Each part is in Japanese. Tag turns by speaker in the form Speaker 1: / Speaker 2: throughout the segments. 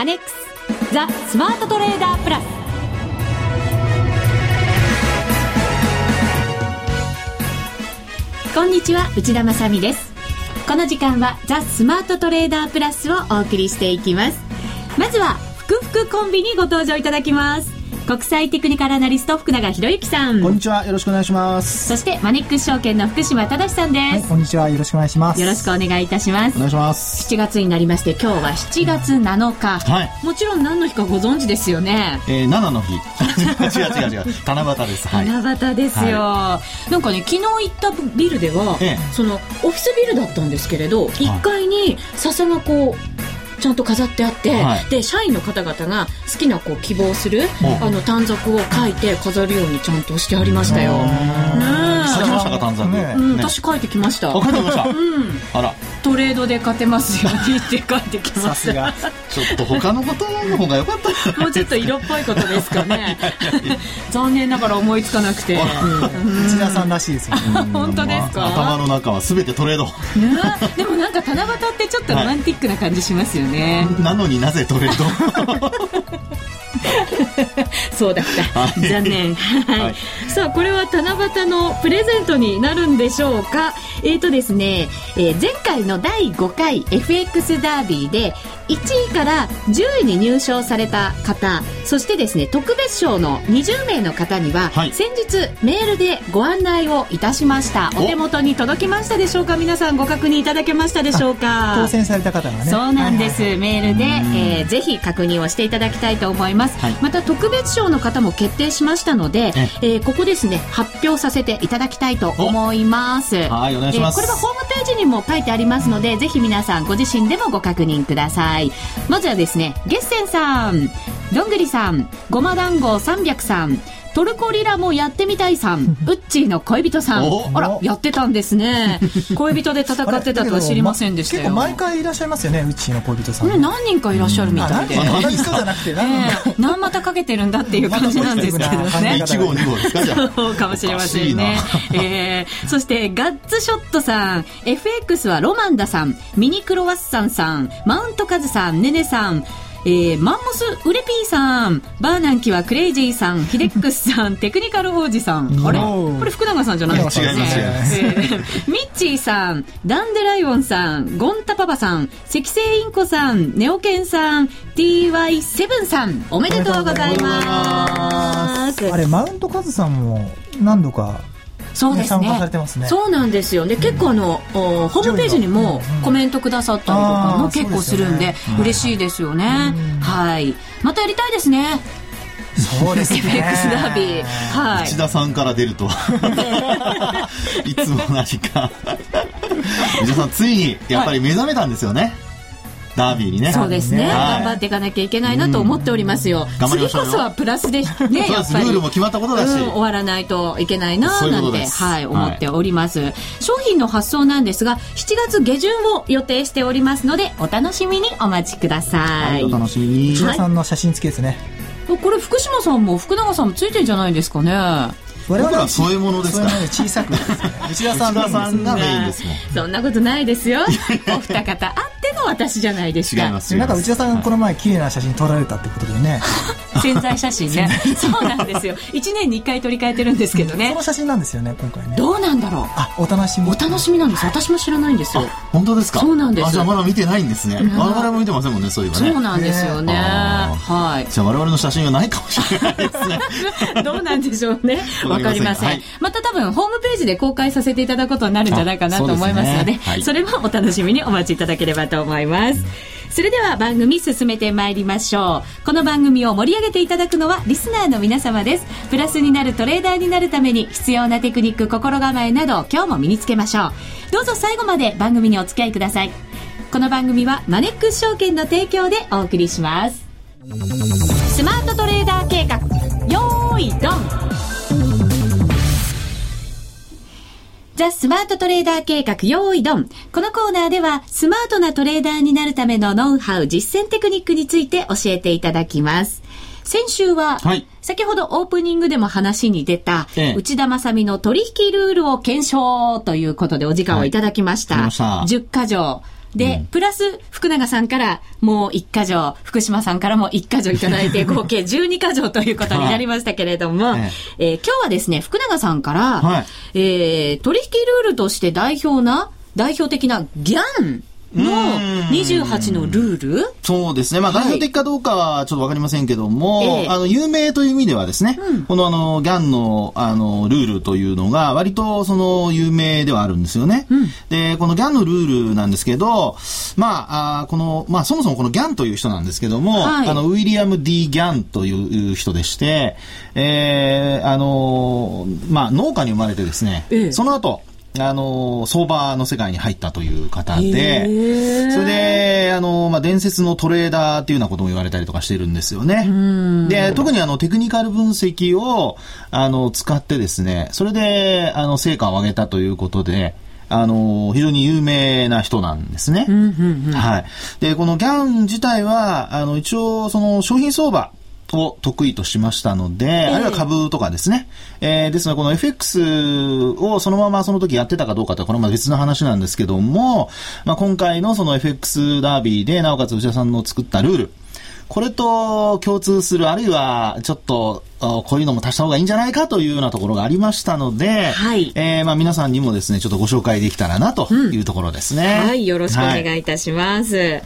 Speaker 1: アネックスザ・スマートトレーダープラス。こんにちは内田まさです。この時間はザ・スマートトレーダープラスをお送りしていきます。まずはふくふくコンビにご登場いただきます。国際テクニカルアナリスト福永博之さん。
Speaker 2: こんにちは。よろしくお願いします。
Speaker 1: そしてマネックス証券の福島正さんです、はい、
Speaker 3: こんにちは。よろしくお願いします。
Speaker 1: よろしくお願いいたします。
Speaker 2: お願いします。
Speaker 1: 7月になりまして今日は7月7日、はい、もちろん何の日かご存知ですよね。
Speaker 2: えー、7の日。違う違う違う。七夕です、
Speaker 1: はい、七夕ですよ、はい、なんかね昨日行ったビルでは、ええ、そのオフィスビルだったんですけれど、1階に笹がこうちゃんと飾ってあって、はい、で社員の方々が好きなこう希望するあの短冊を書いて飾るようにちゃんとしてありましたよ。
Speaker 2: ね書きましたか短冊、
Speaker 1: ねうん、私書いてきました。
Speaker 2: 書いてきました。うん。
Speaker 1: あら。トレードで勝てますようにって書いてきました。
Speaker 2: ちょっと他のことの方が良かっ
Speaker 1: た。もうちょっと色っぽいことですかね。残念ながら思いつかなくて。
Speaker 3: 内田さんらしいですよね。
Speaker 1: 本当ですか？
Speaker 2: 頭の中はすべてトレード。
Speaker 1: でもなんか七夕ってちょっとロマンティックな感じしますよね。
Speaker 2: なのになぜトレード？
Speaker 1: そうだった、はい、残念、はい、さあこれは七夕のプレゼントになるんでしょうか？えっ、ー、とですね、えー、前回の第5回 FX ダービーで1位から10位に入賞された方そしてですね特別賞の20名の方には、はい、先日メールでご案内をいたしました。お。手元に届きましたでしょうか？皆さんご確認いただけましたでしょうか？
Speaker 3: 当選された方がね。
Speaker 1: そうなんです、はいはい、メールで、えー、ぜひ確認をしていただきたいと思います、はい、また特別賞の方も決定しましたので、えー、ここですね発表させていただきたいと思います。
Speaker 2: はいお願いします、
Speaker 1: えー、これはホームページにも書いてありますのでぜひ皆さんご自身でもご確認くださいまずはですねゲッセンさん。どんぐりさんごま団子300さんトルコリラもやってみたいさん、ウッチーの恋人さん。あら、やってたんですね。恋人で戦ってたとは知りませんでしたよ。
Speaker 3: 結構毎回いらっしゃいますよね、ウッチーの恋人さん。
Speaker 1: ね、何人かいらっしゃるみたいで。
Speaker 3: 同じ人じゃなくて、
Speaker 1: 何股かけてるんだっていう感じなんですけどね。
Speaker 2: 1号、2号ですか、じゃあ。
Speaker 1: そうかもしれませんね。えー、そして、ガッツショットさん、FX はロマンダさん、ミニクロワッサンさん、マウントカズさん、ネネさん、えー、マンモスウレピーさん、バーナンキはクレイジーさん、ヒデックスさん、テクニカル王子さん。あれ？これ福永さんじゃないですかね。違います、ミッチーさん、ダンデライオンさん、ゴンタパパさん、赤星インコさん、ネオケンさん、TY7 さん、おめでとうございます。
Speaker 3: あれ、マウントカズさんも何度か
Speaker 1: そうですね。ねそうなんですよ。で、結構あの、ホームページにもコメントくださったりとかも結構するんで、嬉しいですよね。はい。またやりたいですね。
Speaker 3: そうですね。
Speaker 1: FX ダービー。
Speaker 2: はい。内田さんから出ると いつも何か内田さん、ついにやっぱり目覚めたんですよね。ダービーにね。
Speaker 1: そうですね。頑張っていかなきゃいけないなと思っておりますよ。次こそはプラスでね、
Speaker 2: やっぱり。ルールも決まったことだし。
Speaker 1: 終わらないといけないな、なんて、はい、思っております。商品の発送なんですが、7月下旬を予定しておりますので、お楽しみにお待ちください。
Speaker 2: お楽しみに。
Speaker 3: 内田さんの写真付きですね。
Speaker 1: これ福島さんも福永さんもついてんじゃないですかね。
Speaker 2: 我々は添え物ですか
Speaker 3: 小さく内田さん
Speaker 2: がメインですもん
Speaker 1: そんなことないですよ お二方あっての私じゃないですか。
Speaker 2: 違います
Speaker 3: なんか内田さんこの前綺麗な写真撮られたってことでね。
Speaker 1: 潜在写真ね。そうなんですよ。1年に1回撮り替えてるんですけどね、
Speaker 3: その写真なんですよね今回ね。
Speaker 1: どうなんだろう。
Speaker 3: あお楽しみ。
Speaker 1: お楽しみなんです。私も知らないんですよ。
Speaker 2: 本当ですか？
Speaker 1: そうなんです。
Speaker 2: じゃあまだ見てないんですね。我々も見てませんもんねそういうね。
Speaker 1: そうなんですよね。はい。
Speaker 2: じゃあ我々の写真はないかもしれないですね。
Speaker 1: どうなんでしょうね。わかりません。また多分ホームページで公開させていただくことになるんじゃないかなと思いますので、そ、ね。はい、それもお楽しみにお待ちいただければと思います。それでは番組進めてまいりましょう。この番組を盛り上げていただくのはリスナーの皆様です。プラスになるトレーダーになるために必要なテクニック、心構えなど今日も身につけましょう。どうぞ最後まで番組にお付き合いください。この番組はマネックス証券の提供でお送りします。スマートトレーダー計画、よーいドンザ・スマートトレーダー計画用意ドン。このコーナーでは、スマートなトレーダーになるためのノウハウ、実践テクニックについて教えていただきます。先週は、はい、先ほどオープニングでも話に出た、ええ、内田正美の取引ルールを検証ということでお時間をいただきました。はい、10箇条。で、うん、プラス福永さんからもう1箇条、福島さんからも1箇条いただいて、合計12箇条ということになりましたけれども、は い、えー、今日はですね、福永さんから、はい、えー、取引ルールとして代表な、代表的なギャンの28のルール？
Speaker 2: そうですね。まあ、代表的かどうかはちょっとわかりませんけども、はい、あの、有名という意味ではですね、うん、このあの、ギャンの、あの、ルールというのが、割とその、有名ではあるんですよね。うん、で、このギャンのルールなんですけど、まあ、あこの、まあ、そもそもこのギャンという人なんですけども、はい、あの、ウィリアム・ D・ ギャンという人でして、えー、あの、まあ、農家に生まれてですね、ええ、その後、あの、相場の世界に入ったという方で、それで、あの、まあ、伝説のトレーダーっていうようなことも言われたりとかしてるんですよね。で、特にあの、テクニカル分析を、あの、使ってですね、それで、あの、成果を上げたということで、あの、非常に有名な人なんですね。はい。で、このギャン自体は、あの、一応、その、商品相場、を得意としましたので、えー、あるいは株とかですね。えー、ですので、この FX をそのままその時やってたかどうかとは、これは別の話なんですけども、まあ、今回のその FX ダービーで、なおかつ内田さんの作ったルール、これと共通する、あるいはちょっと、こういうのも足した方がいいんじゃないかというようなところがありましたので、はい。えー、まあ皆さんにもですね、ちょっとご紹介できたらなというところですね。
Speaker 1: うん、はい、よろしくお願いいたします。はい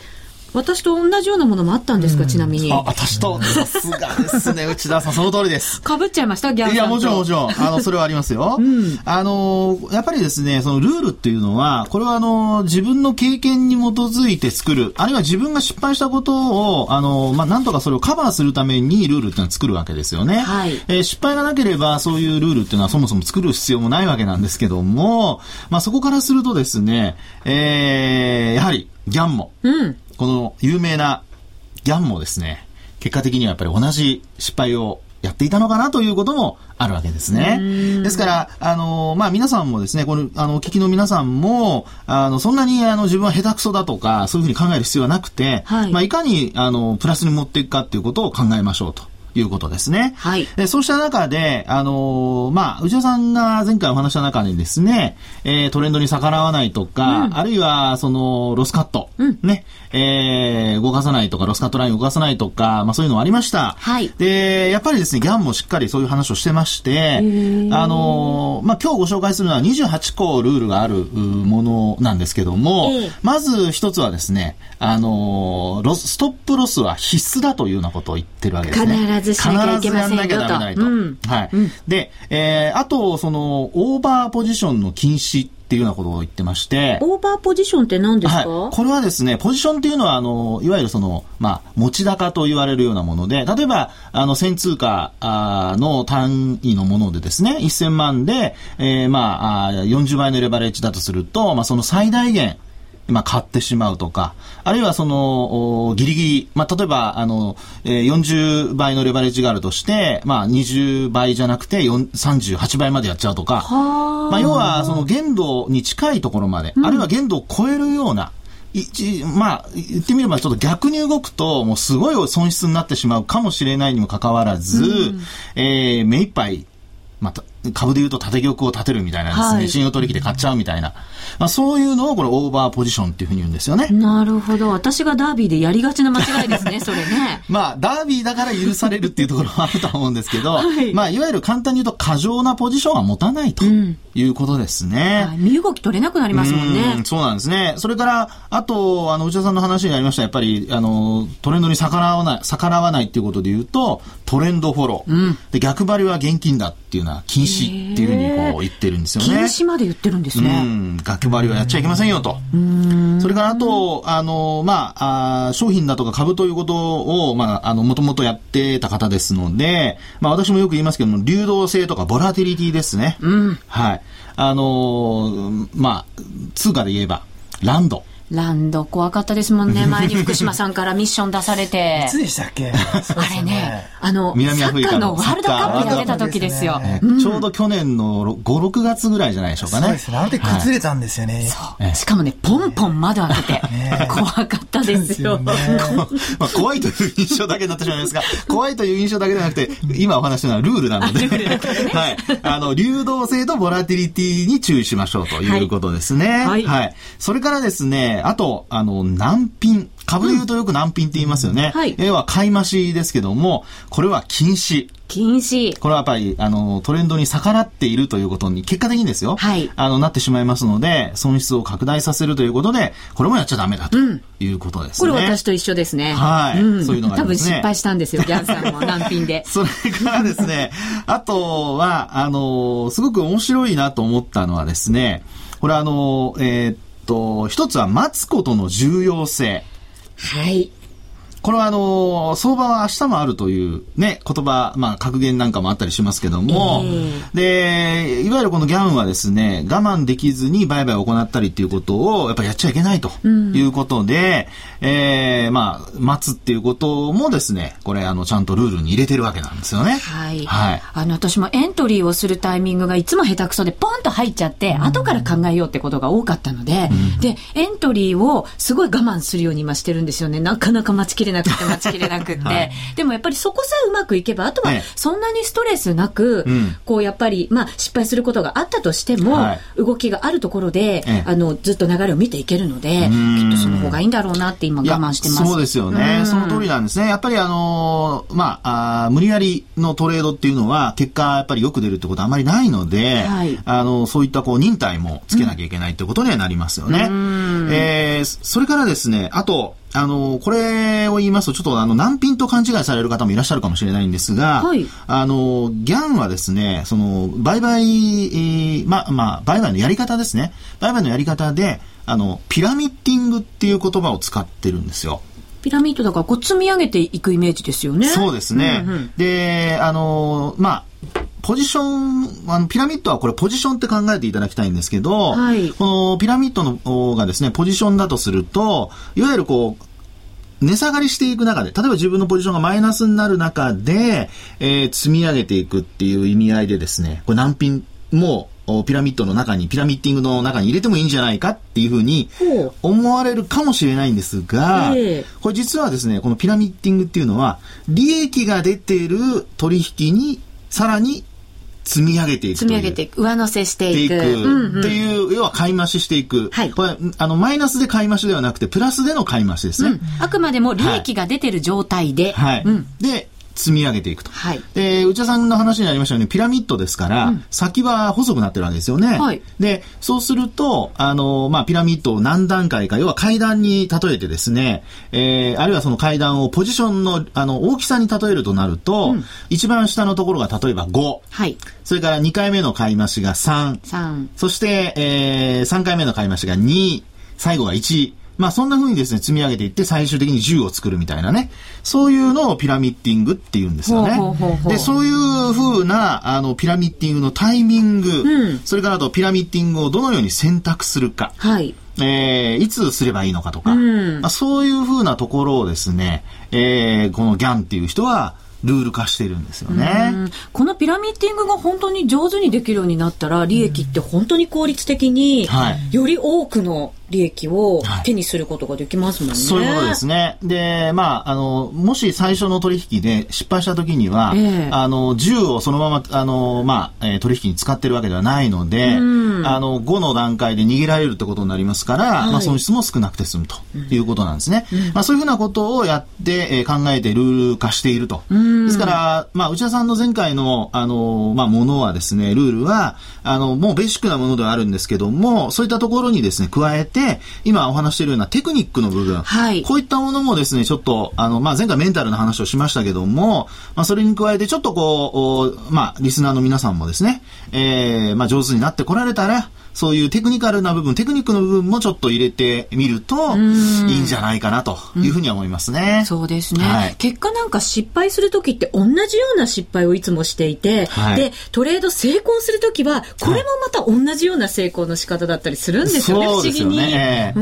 Speaker 1: 私と同じようなものもあったんですか、うん、ちなみに。
Speaker 2: あ、私と、さすがですね、内田さん、その通りです。
Speaker 1: かぶっちゃいましたギャン
Speaker 2: いや、もちろんもちろん。あの、それはありますよ。うん、あの、やっぱりですね、そのルールっていうのは、これはあの、自分の経験に基づいて作る、あるいは自分が失敗したことを、あの、まあ、なんとかそれをカバーするためにルールっていうのは作るわけですよね。はい。えー、失敗がなければ、そういうルールっていうのはそもそも作る必要もないわけなんですけども、まあ、そこからするとですね、えー、やはり、ギャンも、うん、この有名なギャンもですね、結果的にはやっぱり同じ失敗をやっていたのかなということもあるわけですね。ですから、あの、まあ、皆さんもですね、この、あの、お聞きの皆さんも、あの、そんなに、あの、自分は下手くそだとか、そういうふうに考える必要はなくて、はい、まあ、いかに、あの、プラスに持っていくかっていうことを考えましょうと。いうことですね。はい。でそうした中で、あのー、まあ、内田さんが前回お話した中にですね、えー、トレンドに逆らわないとか、うん、あるいは、その、ロスカット、うん、ね、えー、動かさないとか、ロスカットライン動かさないとか、まあそういうのもありました。はい。で、やっぱりですね、ギャンもしっかりそういう話をしてまして、あのー、まあ今日ご紹介するのは28個ルールがあるものなんですけども、まず一つはですね、あのー、ロス、ストップロスは必須だというようなことを言ってるわけですね。
Speaker 1: 必ずしなきゃいけませんよと。必ずやんなきゃダメだと。う
Speaker 2: ん、はい。うん、で、えー、あと、その、オーバーポジションの禁止っていうようなことを言ってまして。
Speaker 1: オーバーポジションって何ですか、
Speaker 2: はい、これはですね、ポジションっていうのは、あの、いわゆるその、まあ、持ち高と言われるようなもので、例えば、あの、1000通貨の単位のものでですね、1000万で、えー、まあ、40倍のレバレッジだとすると、まあ、その最大限、まあ、買ってしまうとか、あるいはその、ギリギリ、まあ、例えば、あの、えー、40倍のレバレッジがあるとして、まあ、20倍じゃなくて38倍までやっちゃうとか、まあ、要は、その限度に近いところまで、うん、あるいは限度を超えるような、一、まあ、言ってみればちょっと逆に動くと、もうすごい損失になってしまうかもしれないにもかかわらず、うん、えー、目いっぱい、また、株で言うと縦玉を立てるみたいなですね、はい、信用取引で買っちゃうみたいな、まあ、そういうのをこれオーバーポジションっていうふうに言うんですよね。
Speaker 1: なるほど。私がダービーでやりがちな間違いですね、それね。
Speaker 2: まあ、ダービーだから許されるっていうところもあると思うんですけど、はい、まあ、いわゆる簡単に言うと過剰なポジションは持たないということですね。
Speaker 1: うん、身動き取れなくなりますもんね。
Speaker 2: んそうなんですね。それから、あと、あの、内田さんの話にありました、やっぱり、あの、トレンドに逆らわない、逆らわないっていうことで言うと、トレンドフォロー。うん、で、逆張りは現金だっていうのは禁止っていうふうにこう言ってるんですよね。禁
Speaker 1: 止まで言ってるんですね。
Speaker 2: うん。逆張りはやっちゃいけませんよと。それからあと、あの、まあ、あ商品だとか株ということを、まあ、あの、もともとやってた方ですので、まあ私もよく言いますけども、流動性とかボラティリティですね。うん。はい。あの、まあ、通貨で言えば、ランド。
Speaker 1: ランド怖かったですもんね。前に福島さんからミッション出されて。
Speaker 3: いつでしたっけ？
Speaker 1: あれね、あの、南アフリカのワールドカップやってた時ですよ。
Speaker 2: ちょうど去年の5、6月ぐらいじゃないでしょうかね。
Speaker 3: そうですね。あの時崩れたんですよね。
Speaker 1: そう。しかもね、ポンポン窓開けて、怖かったですよ。ま
Speaker 2: あ 怖いという印象だけになってしまいますが、怖いという印象だけじゃなくて、今お話したのはルールなので、はい。あの、流動性とボラティリティに注意しましょうということですね。はい。はい。それからですね、あと、あの、難品。株で言うとよく難品って言いますよね。うん、はい。要は買い増しですけども、これは禁止。
Speaker 1: 禁止。
Speaker 2: これはやっぱり、あの、トレンドに逆らっているということに、結果的にですよ。はい。あの、なってしまいますので、損失を拡大させるということで、これもやっちゃダメだということです
Speaker 1: ね。うん、これ私と一緒ですね。
Speaker 2: はい。うん、そういうのが
Speaker 1: ね。多分失敗したんですよ、ギャンさんも難品で。
Speaker 2: それからですね、あとは、あの、すごく面白いなと思ったのはですね、これあの、えー、っと、一つは待つことの重要性。
Speaker 1: はい。
Speaker 2: これはあの、相場は明日もあるというね、言葉、まあ格言なんかもあったりしますけども、えー、で、いわゆるこのギャンはですね、我慢できずに売買を行ったりっていうことをやっぱりやっちゃいけないということで、うん、えー、まあ、待つっていうこともですね、これあの、ちゃんとルールに入れてるわけなんですよね。
Speaker 1: はい。はい。あの、私もエントリーをするタイミングがいつも下手くそでポンと入っちゃって、うん、後から考えようってことが多かったので、うん、で、エントリーをすごい我慢するように今してるんですよね。なかなか待ちきれなくて待ちきれなくって、はい、でもやっぱりそこさえうまくいけばあとはそんなにストレスなく、こうやっぱり、まあ、失敗することがあったとしても、はい、動きがあるところで、あのずっと流れを見ていけるのできっとその方がいいんだろうなって今我慢してます。
Speaker 2: そうですよね、その通りなんですね。やっぱりあのー、まああ無理やりのトレードっていうのは結果やっぱりよく出るってことはあまりないので、はい、あのそういったこう忍耐もつけなきゃいけないってことにはなりますよね、えー、それからですねあとあの、これを言いますと、ちょっとあの、難品と勘違いされる方もいらっしゃるかもしれないんですが、はい、あの、ギャンはですね、その、売買、えー、ま、まあ、売買のやり方ですね。売買のやり方で、あの、ピラミッティングっていう言葉を使ってるんですよ。
Speaker 1: ピラミッドだからこう積み上げていくイメージですよね。
Speaker 2: そうですね。うんうん、で、あの、まあ、ポジション、あの、ピラミッドはこれポジションって考えていただきたいんですけど、はい、このピラミッドのがですね、ポジションだとすると、いわゆるこう、値下がりしていく中で、例えば自分のポジションがマイナスになる中で、えー、積み上げていくっていう意味合いでですね、これ難品もピラミッドの中に、ピラミッティングの中に入れてもいいんじゃないかっていうふうに思われるかもしれないんですが、これ実はですね、このピラミッティングっていうのは、利益が出ている取引にさらに積み上げていく
Speaker 1: 積み上げていく。上乗せしていく。
Speaker 2: っていう、要は買い増ししていく。はい。これ、あの、マイナスで買い増しではなくて、プラスでの買い増しですね。うん、
Speaker 1: あくまでも利益が出てる状態で。
Speaker 2: はい。うん、で、積み上げていくと。はい。で、内田さんの話になりましたように、ピラミッドですから、うん、先は細くなってるわけですよね。はい。で、そうすると、あの、まあ、ピラミッドを何段階か、要は階段に例えてですね、えー、あるいはその階段をポジションの、あの、大きさに例えるとなると、うん、一番下のところが例えば5。はい。それから2回目の買い増しが3。3。そして、えー、3回目の買い増しが2。最後が1。まあそんな風にですね、積み上げていって最終的に10を作るみたいなね。そういうのをピラミッティングって言うんですよね。ほうほうほうで、そういう風な、あの、ピラミッティングのタイミング、うん、それからあとピラミッティングをどのように選択するか。はい。えー、いつすればいいのかとか、うん、まあ、そういう風なところをですね、えー、このギャンっていう人は、ルール化してるんですよね。
Speaker 1: このピラミッティングが本当に上手にできるようになったら、利益って本当に効率的に、より多くの利益を手にすることができますもんね。はい、
Speaker 2: そういうことですね。で、まあ、あの、もし最初の取引で失敗した時には、えー、あの、10をそのまま、あの、まあ、えー、取引に使ってるわけではないので、あの、5の段階で逃げられるってことになりますから、はい、まあ、損失も少なくて済むということなんですね。うん、まあ、そういうふうなことをやって、えー、考えてルール化していると。ですから、まあ、内田さんの前回の、あの、まあ、ものはですね、ルールは、あの、もうベーシックなものではあるんですけども、そういったところにですね、加えて、今お話しているようなテクニックの部分、はい、こういったものもですね、ちょっと、あの、まあ、前回メンタルの話をしましたけども、まあ、それに加えてちょっとこう、まあ、リスナーの皆さんもですね、えー、まあ、上手になってこられたら、そういうテクニカルな部分、テクニックの部分もちょっと入れてみるといいんじゃないかなというふうには思いますね。
Speaker 1: うん、そうですね、はい、結果なんか失敗するときって同じような失敗をいつもしていて、はい、で、トレード成功するときは、これもまた同じような成功の仕方だったりするんですよね、はい、不思議に。ね、あ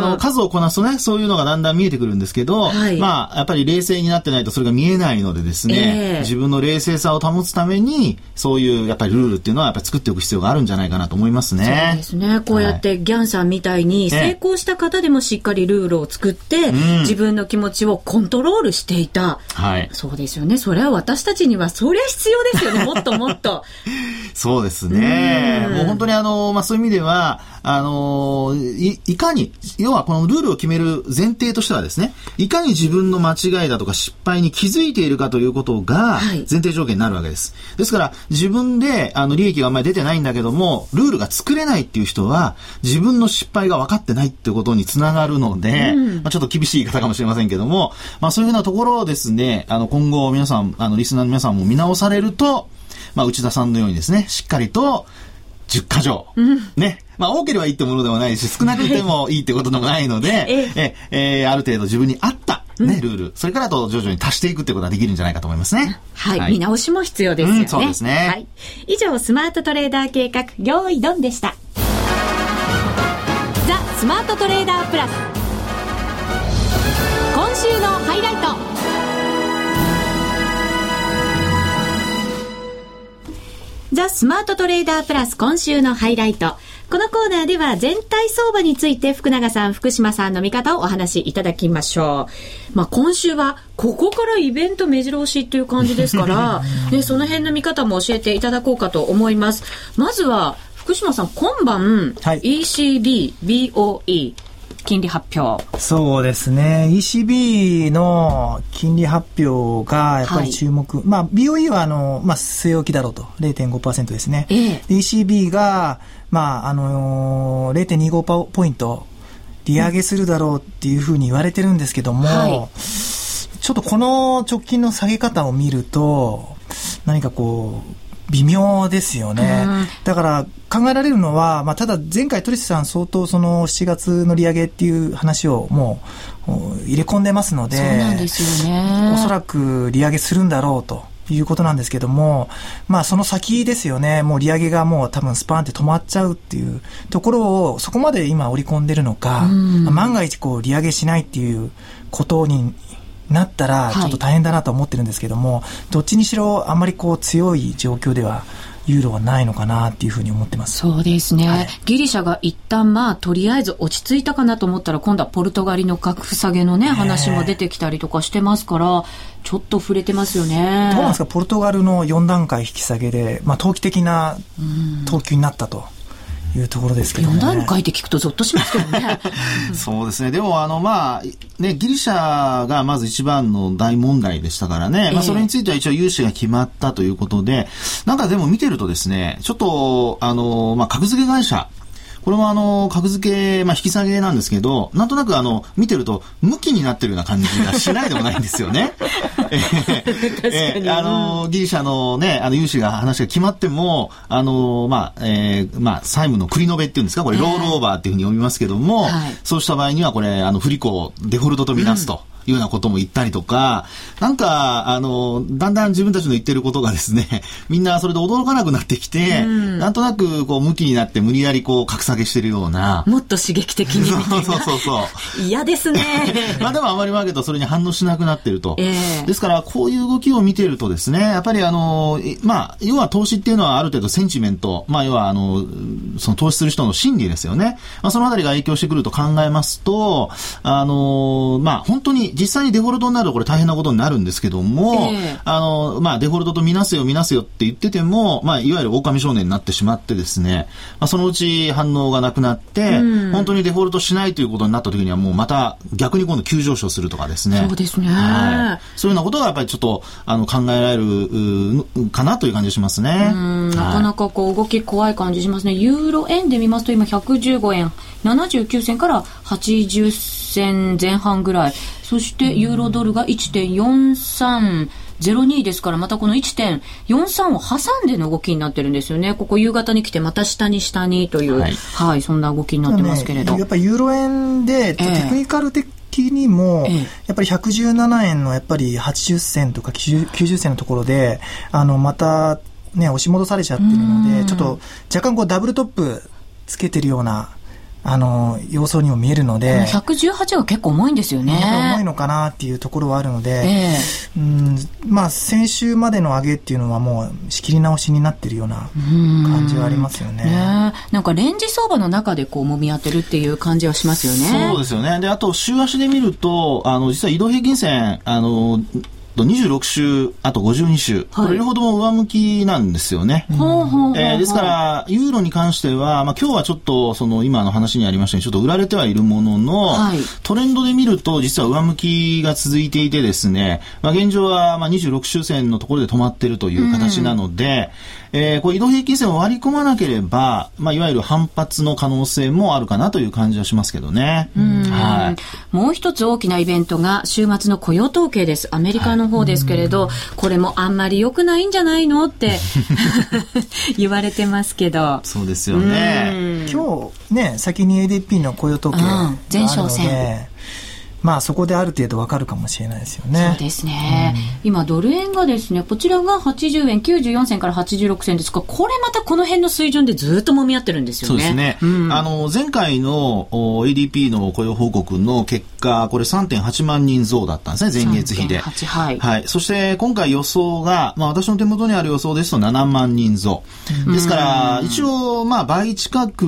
Speaker 2: の、数をこなすとね、そういうのがだんだん見えてくるんですけど、はい、まあ、やっぱり冷静になってないとそれが見えないのでですね、えー、自分の冷静さを保つために、そういうやっぱりルールっていうのはやっぱり作っておく必要があるんじゃないかなと思いますね。
Speaker 1: そうですね。こうやってギャンさんみたいに成功した方でもしっかりルールを作って、自分の気持ちをコントロールしていた。はい。そうですよね。それは私たちにはそりゃ必要ですよね。もっともっと。
Speaker 2: そうですね。もう本当にあの、まあそういう意味では、あの、い、いかに、要はこのルールを決める前提としてはですね、いかに自分の間違いだとか失敗に気づいているかということが前提条件になるわけです。ですから、自分であの利益があんまり出てないんだけども、ルールが作れないっていう人は、自分の失敗が分かってないっていうことにつながるので、うん、まあ、ちょっと厳しい言い方かもしれませんけども、まあそういうふうなところをですね、あの今後皆さん、あのリスナーの皆さんも見直されると、まあ内田さんのようにですね、しっかりと、10箇条。うん、ね。まあ、多ければいいってものでもないし、少なくてもいいってことでもないので、ええー、ある程度自分に合った、ね、ルール、それからと徐々に足していくってことができるんじゃないかと思いますね。
Speaker 1: はい。はい、見直しも必要ですよね、うん、
Speaker 2: そうですね。
Speaker 1: はい。以上、スマートトレーダー計画、用意ドンでした。ザ・スマートトレーダープラス。今週のハイライト。ザ・スマートトレーダープラス今週のハイライト。このコーナーでは全体相場について福永さん、福島さんの見方をお話しいただきましょう。まあ今週はここからイベント目白押しっていう感じですから、ね、その辺の見方も教えていただこうかと思います。まずは福島さん、今晩、はい、ECB、BOE、金利発表。
Speaker 3: そうですね。ECB の金利発表がやっぱり注目、はい、まあ BOE はあの、まあ、据え置きだろうと。0.5%ですね、ええ、ECB が、まああのー、0.25ポイント利上げするだろうっていうふうに言われてるんですけども、はい、ちょっとこの直近の下げ方を見ると何かこう微妙ですよね。だから考えられるのは、まあ、ただ前回トリスさん相当その7月の利上げっていう話をもう入れ込んでますので、そう
Speaker 1: なんですよね。
Speaker 3: おそらく利上げするんだろうと。いうことなんですけども、まあその先ですよね、もう利上げがもう多分スパンって止まっちゃうっていうところをそこまで今織り込んでるのか、まあ、万が一こう利上げしないっていうことになったら、ちょっと大変だなと思ってるんですけども、はい、どっちにしろあんまりこう強い状況ではユーロはないのかなっていうふうに思ってます。
Speaker 1: そうですね。はい、ギリシャが一旦まあとりあえず落ち着いたかなと思ったら今度はポルトガルの格下げのね話も出てきたりとかしてますから、ちょっと触れてますよね。
Speaker 3: どうなんですか？ポルトガルの4段階引き下げで、まあ投機的な投球になったと。いうところですけどね。4
Speaker 1: 段階って聞くとゾッとしますけどね。
Speaker 2: そうですね。でも、あの、まあ、ね、ギリシャがまず一番の大問題でしたからね。まあ、それについては一応融資が決まったということで、なんかでも見てるとですね、ちょっと、あの、まあ、格付け会社、これもあの、格付け、まあ、引き下げなんですけど、なんとなくあの、見てると、向きになってるような感じがしないでもないんですよね。
Speaker 1: えー、え
Speaker 2: ー、あの、ギリシャのね、あの、融資が話が決まっても、あの、まあ、えー、まあ、債務の繰り延べっていうんですか、これ、ロールオーバーっていうふうに読みますけども、はい、そうした場合には、これ、あの、不履行、デフォルトとみなすと。うんいうようなことも言ったりとか、なんか、あの、だんだん自分たちの言ってることがですね、みんなそれで驚かなくなってきて、うん、なんとなく、こう、向きになって無理やりこう、格下げしてるような。
Speaker 1: もっと刺激的に
Speaker 2: そうそうそうそう。
Speaker 1: 嫌ですね。
Speaker 2: まあでもあまりマーケットそれに反応しなくなってると。えー、ですから、こういう動きを見てるとですね、やっぱりあの、まあ、要は投資っていうのはある程度センチメント、まあ要はあの、その投資する人の心理ですよね。まあそのあたりが影響してくると考えますと、あの、まあ本当に実際にデフォルトになるとこれ大変なことになるんですけども、えー、あの、まあ、デフォルトとみなせよみなせよって言ってても、まあ、いわゆる狼少年になってしまってですね、まあ、そのうち反応がなくなって、うん、本当にデフォルトしないということになった時にはもうまた逆に今度急上昇するとかですね。
Speaker 1: そうですね。は
Speaker 2: い。そういうようなことがやっぱりちょっと、あの、考えられるかなという感じしますね。
Speaker 1: なかなかこう動き怖い感じしますね。ユーロ円で見ますと今115円79銭から80銭前半ぐらい。そしてユーロドルが1.4302ですから、またこの1.43を挟んでの動きになってるんですよね。ここ夕方に来てまた下に下にという、はい、はい、そんな動きになってますけれど。
Speaker 3: ね、やっぱりユーロ円で、テクニカル的にも、やっぱり117円のやっぱり80銭とか 90, 90銭のところで、あの、また、ね、押し戻されちゃってるので、ちょっと若干こうダブルトップつけてるようなあの、様相にも見えるので。
Speaker 1: 118は結構重いんですよね。
Speaker 3: 重いのかなっていうところはあるので、えー、うんまあ、先週までの上げっていうのはもう仕切り直しになってるような感じはありますよね。ね
Speaker 1: なんかレンジ相場の中でこう揉み合ってるっていう感じはしますよね。
Speaker 2: そうですよね。で、あと週足で見ると、あの、実は移動平均線、あの、と26週、あと52週、はい、これ両方とも上向きなんですよね。えですから、ユーロに関しては、まあ今日はちょっと、その今の話にありましたように、ちょっと売られてはいるものの、はい、トレンドで見ると、実は上向きが続いていてですね、まあ現状はまあ26週線のところで止まっているという形なので、うん、えー、こう移動平均線を割り込まなければ、まあいわゆる反発の可能性もあるかなという感じはしますけどね。
Speaker 1: はい。もう一つ大きなイベントが週末の雇用統計です。アメリカの方ですけれど、はい、これもあんまり良くないんじゃないの？って 言われてますけど。
Speaker 2: そうですよね。
Speaker 3: 今日ね、先に ADP の雇用統計
Speaker 1: 前哨戦。
Speaker 3: まあそこである程度わかるかもしれないですよね。
Speaker 1: そうですね。うん、今ドル円がですね、こちらが80円94銭から86銭ですが、これまたこの辺の水準でずっと揉み合ってるんですよね。
Speaker 2: そうですね。うん、あの、前回の ADP の雇用報告の結果、これ3.8万人増だったんですね、前月比で。
Speaker 1: はい。
Speaker 2: はい。そして今回予想が、まあ私の手元にある予想ですと7万人増。ですから、一応、まあ倍近く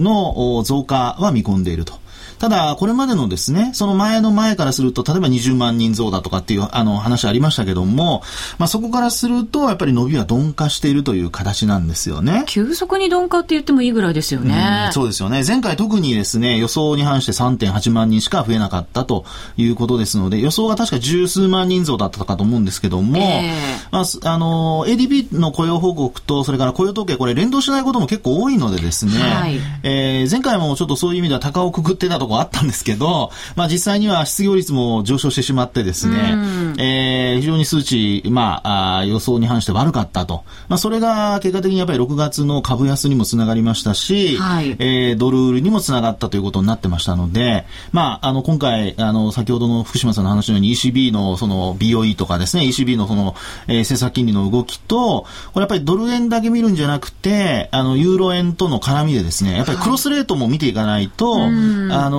Speaker 2: の増加は見込んでいると。ただ、これまでのですね、その前の前からすると、例えば20万人増だとかっていうあの話ありましたけども、まあそこからすると、やっぱり伸びは鈍化しているという形なんですよね。
Speaker 1: 急速に鈍化って言ってもいいぐらいですよね。
Speaker 2: うそうですよね。前回特にですね、予想に反して3.8万人しか増えなかったということですので、予想が確か十数万人増だったかと思うんですけども、えー、まあ、あの、ADP の雇用報告と、それから雇用統計、これ連動しないことも結構多いのでですね、はい、えー、前回もちょっとそういう意味では高をくくってたととこあったんですけど、まあ実際には失業率も上昇してしまってですね、えー、非常に数値、まああ、予想に反して悪かったと。まあそれが結果的にやっぱり6月の株安にもつながりましたし、はい、えー、ドル売りにもつながったということになってましたので、まああの今回、あの先ほどの福島さんの話のように ECB のその BOE とかですね、ECB のその、えー、政策金利の動きと、これやっぱりドル円だけ見るんじゃなくて、あのユーロ円との絡みでですね、やっぱりクロスレートも見ていかないと、はい、あの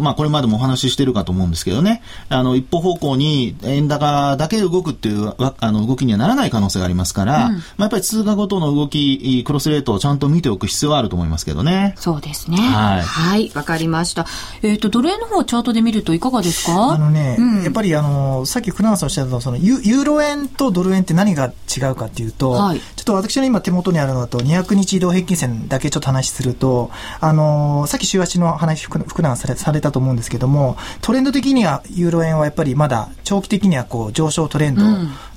Speaker 2: まあ、これまでもお話ししてるかと思うんですけどね、あの、一方方向に円高だけ動くっていうあの動きにはならない可能性がありますから、うん、まあ、やっぱり通貨ごとの動き、クロスレートをちゃんと見ておく必要はあると思いますけどね。
Speaker 1: そうですね。はい。はい、わかりました。えっ、ー、と、ドル円の方チャートで見るといかがですか？
Speaker 3: あのね、うん、やっぱりあの、さっき船川さんおっしゃったそのユ、ユーロ円とドル円って何が違うかっていうと、はい、ちょっと私の今手元にあるのと200日移動平均線だけちょっと話すると、あの、さっき週足の話、福永されされたと思うんですけども、トレンド的にはユーロ円はやっぱりまだ長期的にはこう上昇トレンド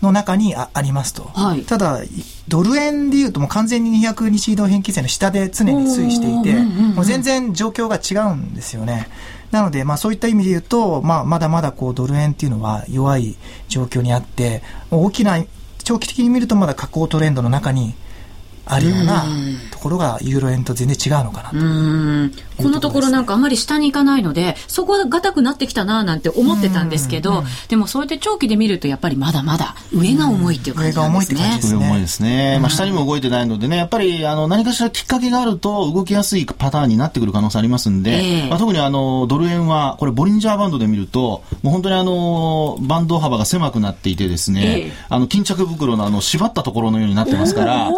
Speaker 3: の中にあ,、ありますと。はい、ただ、ドル円でいうともう完全に200日移動平均線の下で常に推移していて、もう全然状況が違うんですよね。なので、まあそういった意味で言うと、まあまだまだこうドル円っていうのは弱い状況にあって、大きな、長期的に見るとまだ下降トレンドの中にあるようなところがユーロ円と全然違うのかなと。
Speaker 1: このところなんかあまり下に行かないので、そこが硬くなってきたななんて思ってたんですけど、でもそうやって長期で見るとやっぱりまだまだ上が重いっていう感じなんですね。上が重いって感じです
Speaker 2: ね。重いですね。まあ下にも動いてないのでね、やっぱりあの何かしらきっかけがあると動きやすいパターンになってくる可能性ありますんで、えー、まあ、特にあのドル円はこれボリンジャーバンドで見ると、もう本当にあのバンド幅が狭くなっていてですね、えー、あの巾着袋のあの縛ったところのようになってますから、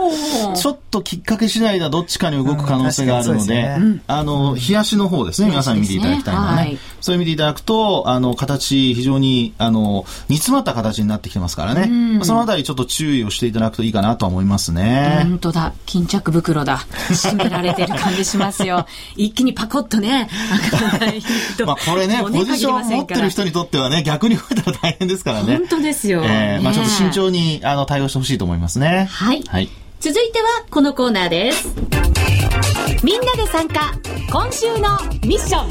Speaker 2: ちょっときっかけ次第だどっちかに動く可能性があるので、うん。ね、あの、冷やしの方ですね、皆さん見ていただきたいのはね。はい、それ見ていただくと、あの、形、非常に、あの、煮詰まった形になってきてますからね。うん、そのあたりちょっと注意をしていただくといいかなと思いますね。
Speaker 1: 本当だ。巾着袋だ。締められてる感じしますよ。一気にパコッとね。
Speaker 2: まあこれね、ポジション持ってる人にとってはね、逆に動いたら大変ですからね。
Speaker 1: 本当ですよ。
Speaker 2: えー、まあちょっと慎重に、あの、対応してほしいと思いますね。
Speaker 1: はい。はい。続いてはこのコーナーです。みんなで参加、今週のミッション。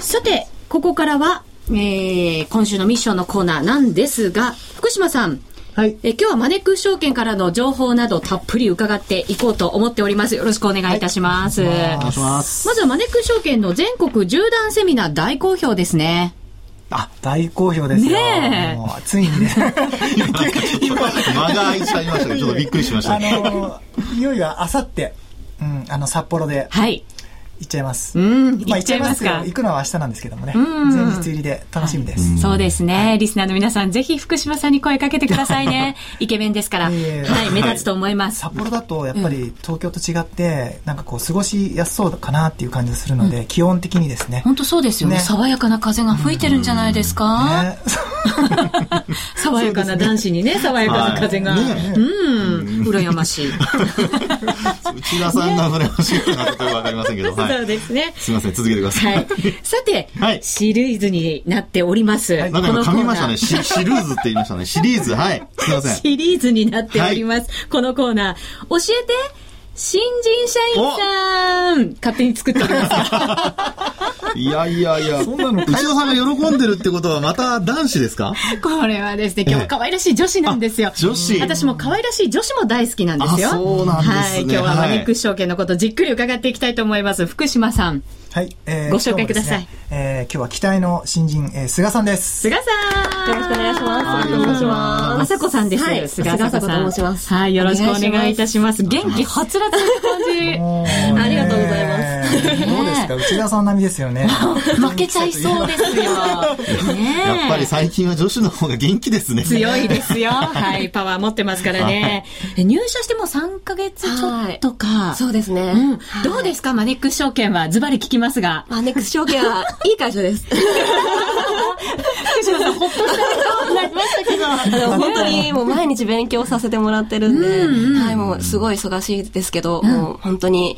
Speaker 1: さて、ここからは、えー、今週のミッションのコーナーなんですが、福島さん、はい、え今日はマネックス証券からの情報などたっぷり伺っていこうと思っております。よろしくお願いいたします。はい、ます。まずはマネックス証券の全国縦断セミナー大好評ですね。
Speaker 3: あ、大好評ですよ。ねついにね。
Speaker 2: 今、間が空いちゃいましたけど、ちょっとびっくりしました。あの、
Speaker 3: いよいよあさって、うん、あの、札幌で。はい。行っちゃいます。
Speaker 1: うん、行っちゃいますか。
Speaker 3: 行くのは明日なんですけどもね。前日入りで楽しみです。
Speaker 1: はい、そうですね、はい、リスナーの皆さん、ぜひ福島さんに声かけてくださいね。イケメンですから。はい、目立つと思います。
Speaker 3: 札幌だと、やっぱり東京と違って、なんかこう、過ごしやすそうかなっていう感じがするので、うん、気温的にですね。
Speaker 1: 本当そうですよね。ね爽やかな風が吹いてるんじゃないですか、ね、爽やかな男子にね、爽やかな風が。ね、うん、羨ましい。
Speaker 2: 内田さんが羨ましいってのとわかりませんけど。
Speaker 1: そうですね。
Speaker 2: すみません、続けてください。はい、
Speaker 1: さて、はい、シリーズになっております。
Speaker 2: なんか今噛みましたね。シ シリーズって言いましたね。シリーズ。はい。すみません。
Speaker 1: シリーズになっております。はい、このコーナー。教えて新人社員さん勝手に作っております
Speaker 2: いやいやいや、そんなの、内田さんが喜んでるってことはまた男子ですか？
Speaker 1: これはですね、今日可愛らしい女子なんですよ。
Speaker 2: 女子
Speaker 1: 私も可愛らしい女子も大好きなんですよ。
Speaker 2: そうなんですね。はい、
Speaker 1: 今日はマネックス証券のことじっくり伺っていきたいと思います。福島さん。
Speaker 3: はい、
Speaker 1: えー、ご紹介ください。ね、
Speaker 3: えー、今日は期待の新人、えー、菅さんです。
Speaker 1: 菅さ
Speaker 4: ん。よろしくお願いします。よろしくお願いします。
Speaker 1: まさこさんです。
Speaker 4: はい、菅さん。と申します。
Speaker 1: はい、よろしくお願いいたします。元気はつらつな感
Speaker 4: じ。ありがとうございます。
Speaker 3: どうですか？内田さん並みですよね。
Speaker 1: 負けちゃいそうですよ。ねや
Speaker 2: っぱり最近は女子の方が元気ですね。
Speaker 1: 強いですよ。はい、パワー持ってますからね。入社しても3ヶ月ちょっとか。
Speaker 4: そうですね。
Speaker 1: どうですか？マネックス証券はズバリ聞きますが。
Speaker 4: マネックス証券はいい会社です。
Speaker 1: 福島さん、ほっとしたなりましたけど。
Speaker 4: 本当にもう毎日勉強させてもらってるんで、はい、もうすごい忙しいですけど、もう本当に、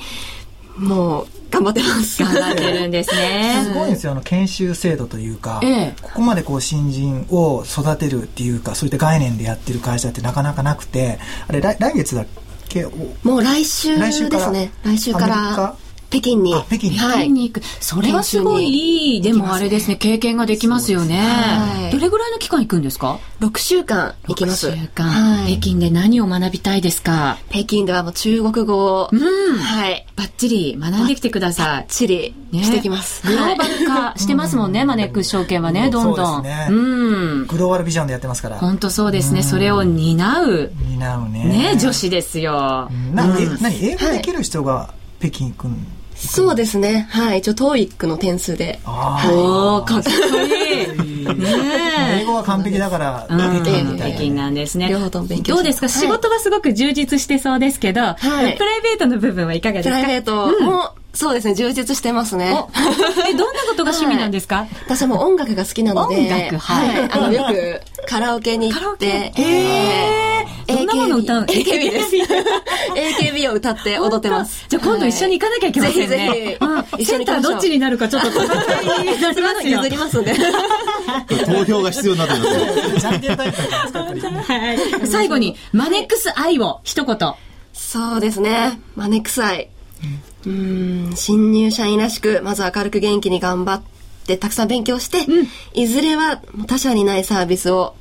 Speaker 4: もう、頑張ってます。
Speaker 1: 頑張ってるんですね。
Speaker 3: すごいんですよ、あの、研修制度というか、ええ、ここまでこう、新人を育てるっていうか、そういった概念でやってる会社ってなかなかなくて、あれ、来来月だっけ？
Speaker 4: もう来週ですね。来週から？北京に。
Speaker 3: 北京に。
Speaker 1: はい。に行く。それはすごいいい、でもあれですね、経験ができますよね。はい、どれぐらいの期間行くんですか
Speaker 4: ?6 週間行きます。
Speaker 1: 6週間。はい。北京で何を学びたいですか？
Speaker 4: 北京ではもう中国語を。
Speaker 1: うん。はい。バッチリ学んできてください。バ
Speaker 4: ッチリしてきます。
Speaker 1: グローバル化してますもんね、マネックス証券はね、どんどん。
Speaker 3: ううん。グローバルビジョンでやってますから。
Speaker 1: 本当そうですね。それを担う。
Speaker 3: 担うね。
Speaker 1: ね、女子ですよ。
Speaker 3: な、何英語できる人が北京行くん
Speaker 4: そうですね。はい。一応、トーイックの点数で。
Speaker 1: おおかっこい
Speaker 3: い。ね英語は完璧だから、
Speaker 1: 北京北京な。んですね。
Speaker 4: 両方とも勉強
Speaker 1: どうですか、仕事はすごく充実してそうですけど、はい、プライベートの部分はいかがですか？
Speaker 4: プライベート。も、そうですね、充実してますね。
Speaker 1: え、どんなことが趣味なんですか、
Speaker 4: 私も音楽が好きなので、
Speaker 1: 音楽、
Speaker 4: はい。あの、よくカラオケに行って、
Speaker 1: えー、どんなもの歌う
Speaker 4: ?AKB です。AKB を歌って踊ってます。
Speaker 1: じゃあ今度一緒に行かなきゃいけませんね。ぜひぜひ。一緒に行どっちになるかちょっと戦いになりますよ。
Speaker 4: 譲りますんで。
Speaker 2: 投票が必要になって
Speaker 1: ます最後に、マネックス愛を一言。
Speaker 4: そうですね。マネックス愛。うん、新入社員らしく、まず明るく元気に頑張って、たくさん勉強して、うん、いずれは他社にないサービスを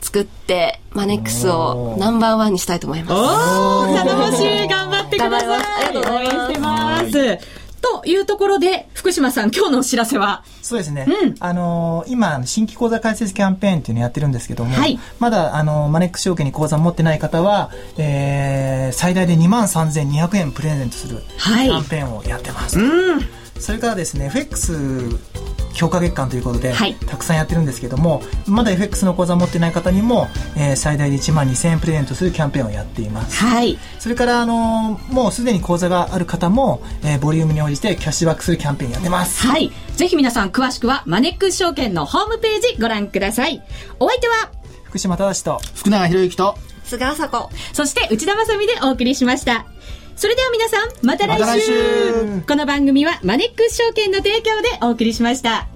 Speaker 4: 作って、マネックスをナンバーワンにしたいと思います。
Speaker 1: お頼もしい頑張ってください。
Speaker 4: 応援して
Speaker 1: ます。というところで、福島さん、今日のお知らせは？
Speaker 3: そうですね。うん、あのー、今、新規講座開設キャンペーンっていうのをやってるんですけども、はい、まだ、あのー、マネックス証券に口座持ってない方は、えー、最大で2万3200円プレゼントするキャンペーンをやってます。はい、うん。それからですね、FX 強化月間ということで、はい、たくさんやってるんですけどもまだ FX の口座持ってない方にも、えー、最大で1万2000円プレゼントするキャンペーンをやっています、
Speaker 1: はい、
Speaker 3: それから、あのー、もうすでに口座がある方も、えー、ボリュームに応じてキャッシュバックするキャンペーンやってます。
Speaker 1: はい。ぜひ皆さん詳しくはマネックス証券のホームページご覧ください。お相手は
Speaker 3: 福島正と
Speaker 2: 福永博之と
Speaker 4: 菅麻子。
Speaker 1: そして内田まさみでお送りしましたそれでは皆さんまた来週。ま、来週。この番組はマネックス証券の提供でお送りしました